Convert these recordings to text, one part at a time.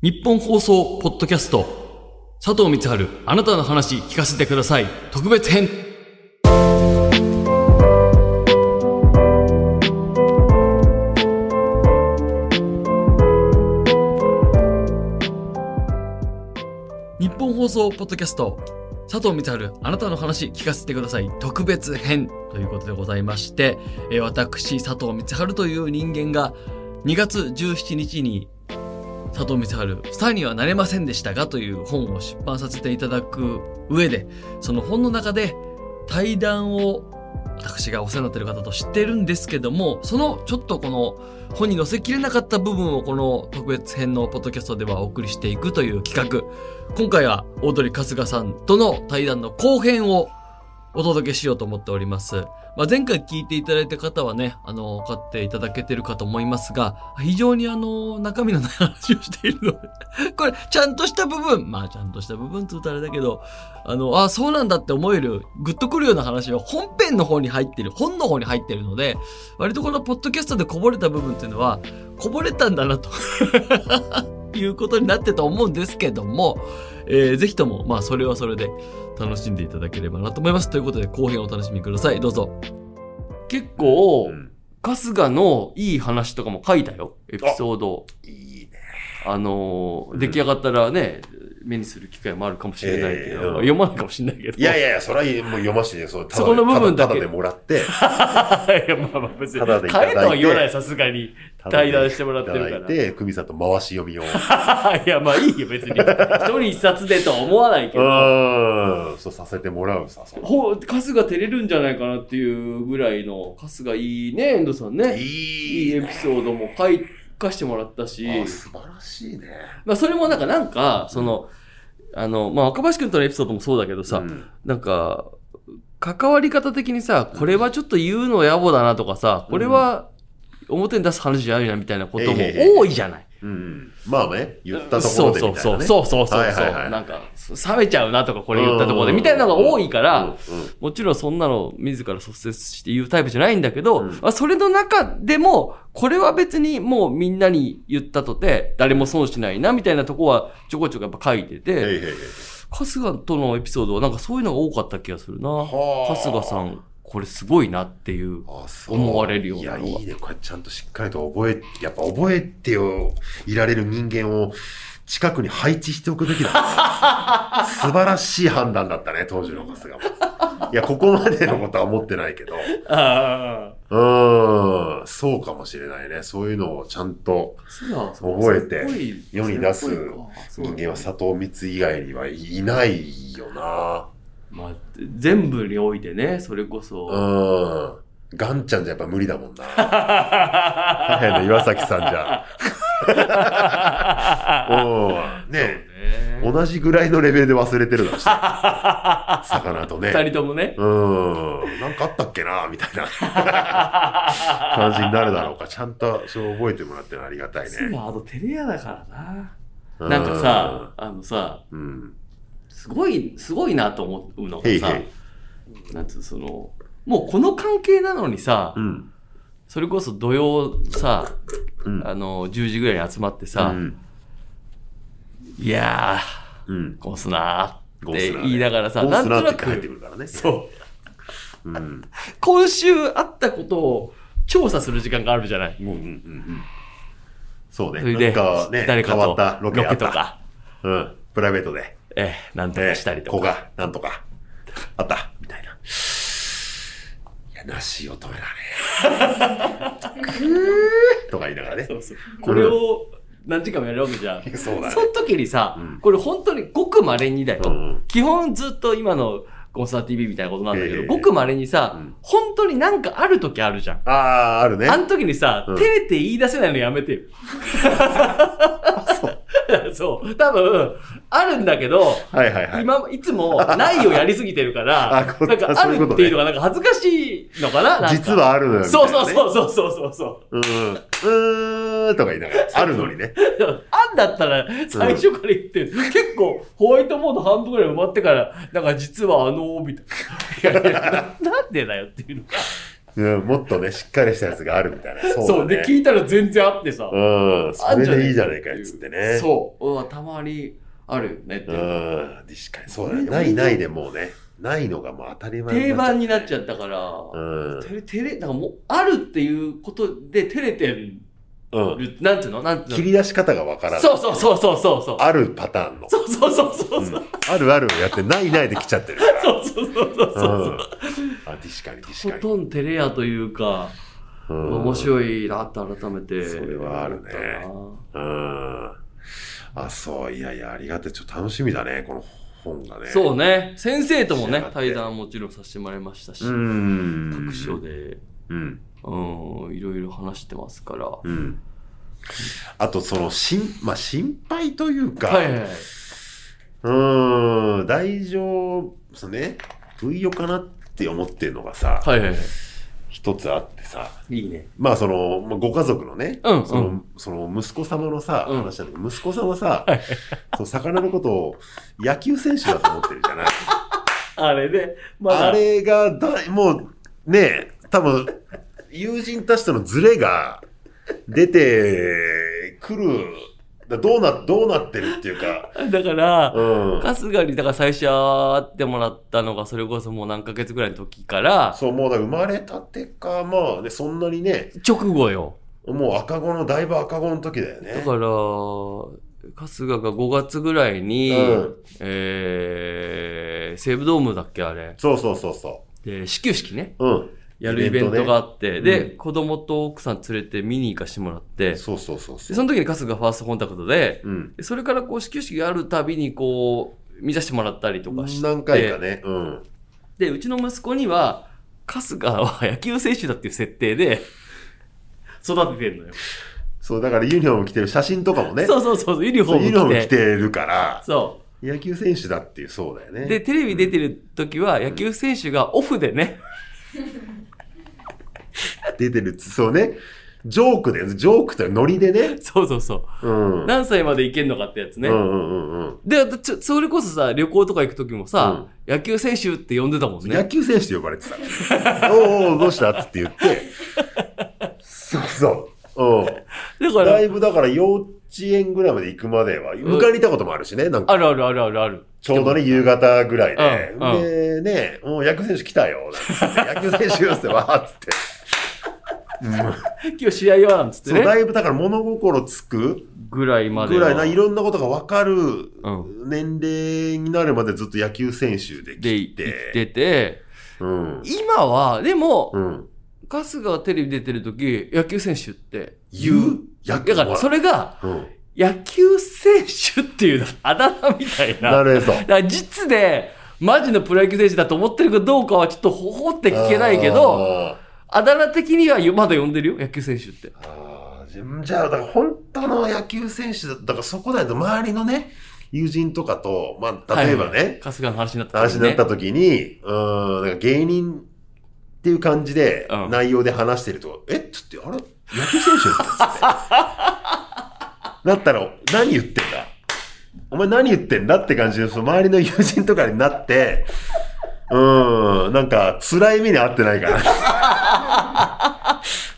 日本放送ポッドキャスト。佐藤光春あなたの話聞かせてください。特別編。日本放送ポッドキャスト。佐藤光春あなたの話聞かせてください。特別編。ということでございまして、え私佐藤光春という人間が2月17日に佐藤光春スターにはなれませんでしたがという本を出版させていただく上でその本の中で対談を私がお世話になっている方と知ってるんですけどもそのちょっとこの本に載せきれなかった部分をこの特別編のポッドキャストではお送りしていくという企画。今回はオードリー春日さんとの対談の後編をお届けしようと思っております。まあ、前回聞いていただいた方はね、あの、分かっていただけてるかと思いますが、非常にあの、中身のない話をしているので、これ、ちゃんとした部分、まあ、ちゃんとした部分って言うとあれだけど、あの、あそうなんだって思える、グッとくるような話は本編の方に入ってる、本の方に入ってるので、割とこのポッドキャストでこぼれた部分っていうのは、こぼれたんだなと。いうことになってと思うんですけども、えーぜひとも、まあ、それはそれで楽しんでいただければなと思います。ということで、後編をお楽しみください。どうぞ。結構、うん春日のいい話とかも書いたよ。エピソード。いいね。あのーうん出来上がったらね、目にする機会もあるかもしれないけど、ええうん読まないかもしれないけど。いやいやいや、それはもう読ましてね、そう、ただそこの部分だけただでもらって、いや、まあまあ別に。ただでえとは言わない、さすがに。対談してもらってるからいただいて、久美さんと回し読みを。う いや、まあいいよ、別に。一人一冊でとは思わないけど。ーん、そうさせてもらうさ、そう。ほう、春日照れるんじゃないかなっていうぐらいの、春日いいね、遠藤さんね。いいいねいエピソードも書い書してもらったし、あ素晴らしいね。まあそれもなんか、なんか、その、あの、まあ若林くんとのエピソードもそうだけどさ、うんなんか、関わり方的にさ、これはちょっと言うの野暮だなとかさ、これは表に出す話じゃないなみたいなこともええ多いじゃない。うん。まあね、言ったとこそうろでみたいな、ね。そうそう。そうそうそう。はいはいはいなんか、冷めちゃうなとかこれ言ったところで、みたいなのが多いから、うんうんもちろんそんなの自ら率先して言うタイプじゃないんだけど、うんまあ、それの中でも、これは別にもうみんなに言ったとて、誰も損しないな、みたいなとこはちょこちょこやっぱ書いてて、へいへいへい春日とのエピソードはなんかそういうのが多かった気がするな。はあ春日さん、これすごいなっていう。思われるようなのいや、はいいね。これちゃんとしっかりと覚え、やっぱ覚えてよ、いられる人間を近くに配置しておくべきだ。素晴らしい判断だったね、当時の春日も。いや、ここまでのことは思ってないけど。ああ。うーん、そうかもしれないね。そういうのをちゃんと覚えて世に出す人間は佐藤光以外にはいないよな。まあ、全部においてね、それこそ。うん。ガンちゃんじゃやっぱ無理だもんな。大変な岩崎さんじゃ。うん。ねね同じぐらいのレベルで忘れてるだし。魚とね。二人ともね。うん。なんかあったっけなみたいな感じになるだろうか。ちゃんとそう覚えてもらってるのはありがたいね。まあ、あとテレ屋だからな。うなんかさ、あのさ、うん。すごい、すごいなと思うのがさ。なんつう、その、もうこの関係なのにさ、うん。それこそ土曜さ、うん。あの、10時ぐらいに集まってさ、うん。いやうんー、。ゴなーって言いながらさ、なんとなて入ってくく、るからね。そう、うん。今週あったことを調査する時間があるじゃない。うんうんうんうん。そうね。それで、なんかね、誰かと変わったロケあった。とか、うん。プライベートで。ええ、なんとかしたりとか。子が、なんとか、あった。みたいな。いや、なしを止められん。くーとか言いながらねそ。うそう。これを何時間もやるわけじゃん。そうだねその時にさ、うんこれ本当にごく稀にだよ。うん基本ずっと今のコンサート TV みたいなことなんだけど、ええごく稀にさ、うん本当になんかある時あるじゃん。ああ、あるね。あの時にさ、うん照れて言い出せないのやめてよ。そう。多分、あるんだけど、はいはいはい。今、いつもないをやりすぎてるから、なんかあるっていうのがなんか恥ずかしいのかな実はあるのよ。そうそうう。そうそうそうそうそう。うん。うーんとか言いながら。あるのにね。あんだったら最初から言って、結構ホワイトボード半分ぐらい埋まってから、なんか実はあの、みたいななんでだよっていうのが。うん、もっとね、しっかりしたやつがあるみたいな。そうそう。で、聞いたら全然あってさ。うん、それあんじゃねでいいじゃねえかよ、つってね。そう。うわ、たまにあるよねってう。ん、確かにそうだね。ないないでもうね、ないのがもう当たり前定番になっちゃゃったから、うん。てれ、てれ、なんかもう、あるっていうことで照れてる。うん。なんていうの？なんていう切り出し方がわからない。のそうそうそうそうそう。あるパターンの。そうそうそうそうそう。うんあるあるをやって、ないないで来ちゃってるから。そうそうそうそうそう。うん。あ、確かにほ確かに。とんど照れ屋というか、うん面白いなって改めて。それはあるねうん。あ、そう。いやいや、ありがたい。ちょっと楽しみだね、この本がね。そうね。先生ともね対談はもちろんさせてもらいましたし、うん。各所で、うん。うん、いろいろ話してますから。うん。あと、その、しん、まあ、心配というか、はいはいはい。うーん、大丈夫、そうね、不意よかなって思ってるのがさ、はいはいはい。一つあってさ、いいね。まあその、まあご家族のね、うんその、その息子様のさ、うん話なんだけど、息子さんはさ、その魚のことを野球選手だと思ってるじゃない？あれね、まだ。あれがだい、もう、ね、多分、友人たちとのズレが出てくる、だどうな、どうなってるっていうか、だから、うん。春日に、だから最初会ってもらったのが、それこそもう何ヶ月ぐらいの時から、そう、もうだ生まれたてか、まあね、そんなにね、直後よ。もう赤子の、だいぶ赤子の時だよね。だから、春日が5月ぐらいに、うんえー、西武ドームだっけあれ。そうそうそうそで、始球式ね。う。うん。やるイベントがあって、で、うん子供と奥さん連れて見に行かしてもらって、そうそうそうそう。でその時に春日ファーストコンタクトで、うん。でそれからこう始球式があるたびにこう、見させてもらったりとかして、何回かね。うん。で、うちの息子には、春日は野球選手だっていう設定で、育ててるのよ。そう、だからユニフォーム着てる写真とかもね。そうそうそう、ユニフォそうユニフォーム着て。着てるから、そ野球選手だっていう、そうだよね。う。で、テレビ出てる時は野球選手がオフでね、出てるそうね。ジョークで、ジョークとノリでね。そうそうそう。うん。何歳までいけんのかってやつね。うんうんうんうん。で、ちょそれこそさ、旅行とか行く時もさ、野球選手って呼んでたもん野ね。球選手って呼ばれてた。おうおうどうした？って言って。そうそう。うん。だから、だいぶだから幼稚園ぐらいまで行くまでは、迎えに行ったこともあるしね。なんかあるあるあるあるある。ちょうどね、夕方ぐらいで。で、ね、もう野球選手来たよ。野球選手ってわーっつって。うん今日試合はなんつってね。だいぶだから物心つくぐらいまでは。ぐらいな、いろんなことがわかるうん。年齢になるまでずっと野球選手でで、来てて。て、うん。今は、でも、うん。春日がテレビ出てる時、野球選手って言う野球だから、それが、うん。野球選手っていうあだ名みたいな。なるほど。だから実で、マジのプロ野球選手だと思ってるかどうかはちょっとほほって聞けないけど、ああだ名的にはよまだ呼んでるよ、野球選手って。ーあー、じゃあ、だから本当の野球選手だだからそこだと周りのね、友人とかと、まあ、例えばね、はい春日の話になった話になった時時に、うん、なんか芸人っていう感じで、うん内容で話してると、えっつって、あれ野球選手ってつって。なったら、何言ってんだ？お前何言ってんだって感じで、その周りの友人とかになって、うん、なんか辛い目に遭ってないかな。っ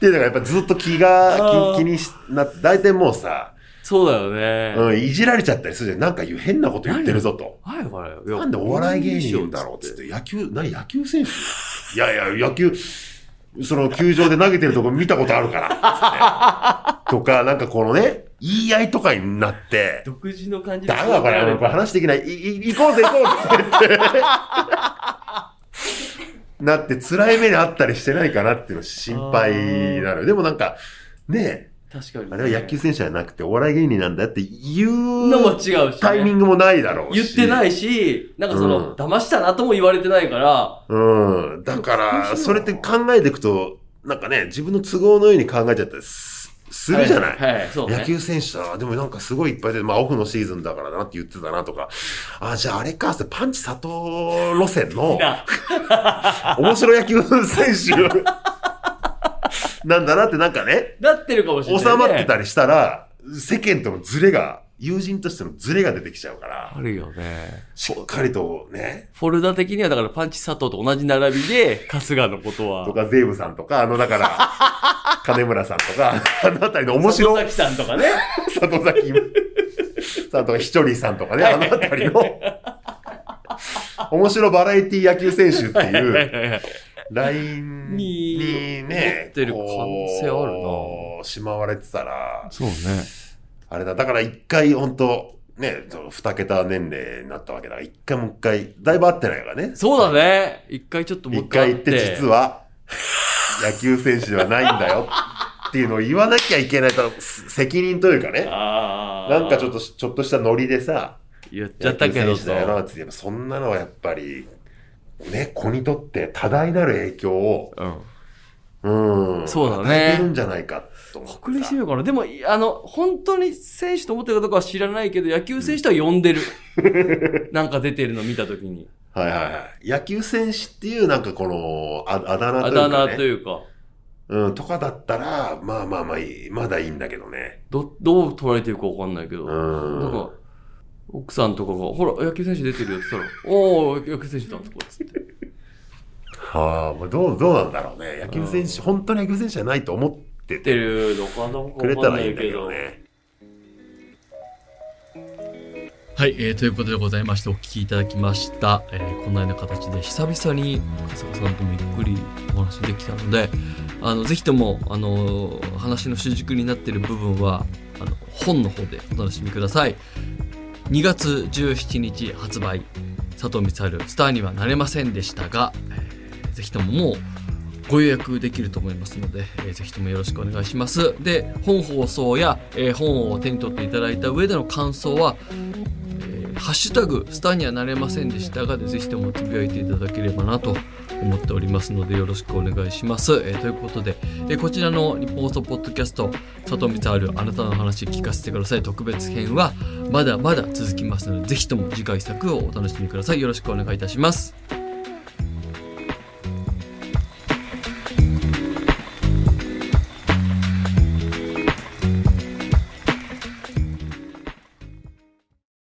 ていうのがやっぱずっと気あが、ー気気にしな大体もうさ、そうだよね。うん、いじられちゃったりするじゃん。なんか変なこと言ってるぞと。はいはい。なんでお笑い芸人だろうっつって、野球、何野球選手？いやいや、野球、その球場で投げてるとこ見たことあるから。とか、なんかこのね、言い合いとかになって、独自の感じでダメだこれ、これ話できない、いい行こうぜ行こうぜって。なって辛い目にあったりしてないかなっていうの心配になる。でもなんか、ね確かに、え、あれは野球選手じゃなくてお笑い芸人なんだって言のもう違うし、ね。タイミングもないだろうし。言ってないし、なんかその、うん騙したなとも言われてないから、うん。だから、それって考えていくと、なんかね、自分の都合のように考えちゃったりすするじゃない、はい、はい、そうね。野球選手だな。でもなんかすごいいっぱいで、まあオフのシーズンだからだなって言ってたなとか。あ、じゃああれかパンチ佐藤路線のな面白い野球選手なんだなってなんかね、なってるかもしれない、収ね。まってたりしたら、世間とのズレが友人としてのズレが出てきちゃうから、あるよね。しっかりとね、フォルダ的にはだからパンチ佐藤と同じ並びで、春日のことは。とかゼーブさんとか、あの、だから、金村さんとか、あのあたりの面白い、里崎さんとかね。里崎さんとか、ひちょりさんとかね、あのあたりの、面白バラエティ野球選手っていう、ラインってる可能性あるなしまわれてたら、そうね。あれだ、だから一回本当ね、二桁年齢になったわけだから、一回もう一回、だいぶ会ってないからね。そうだね。一回ちょっともう一回行って実は、野球選手ではないんだよっていうのを言わなきゃいけないと、責任というかね。ああ。なんかちょっと、ちょっとしたノリでさ、言っちゃったけど野球選手だよなって言えば、そんなのはやっぱり、ね、子にとって多大なる影響を、うん。うん。そうだね与えてるんじゃないかと思ってさ。確認してみようかな。でも、いあの、本当に選手と思ってるかどうかは知らないけど、野球選手とは呼んでる。なんか出てるの見たときに。はいはいはい。野球選手っていうなんかこの、ああだ名あというか、ね。だ名というか、うん、とかだったら、まあまあまあいい、まだいいんだけどね。ど、どう捉えてるかわかんないけど。うん。なんか、奥さんとかが、ほら、野球選手出てるよって言ったら、おー、野球選手だとかっつって。はあ、まあどう、どうなんだろうね。野球選手、本当に野球選手じゃないと思って出ててるのかどうかくれたらいんだけけど。どね。はい、えーということでございましてお聞きいただきました、えーこんなような形で久々に笠岡さんともゆっくりお話できたのであのぜひとも、あのー話の主軸になっている部分はあの本の方でお楽しみください2月17日発売佐藤光晴スターにはなれませんでしたが、えーぜひとももうご予約できると思いますので、えーぜひともよろしくお願いしますで本放送や、えー本を手に取っていただいた上での感想はえーハッシュタグスターにはなれませんでしたがでぜひともつぶやいていただければなと思っておりますのでよろしくお願いします。えーということで、えーこちらの日本放送ポッドキャスト佐藤光晴あなたの話聞かせてください特別編はまだまだ続きますのでぜひとも次回作をお楽しみください。よろしくお願いいたします。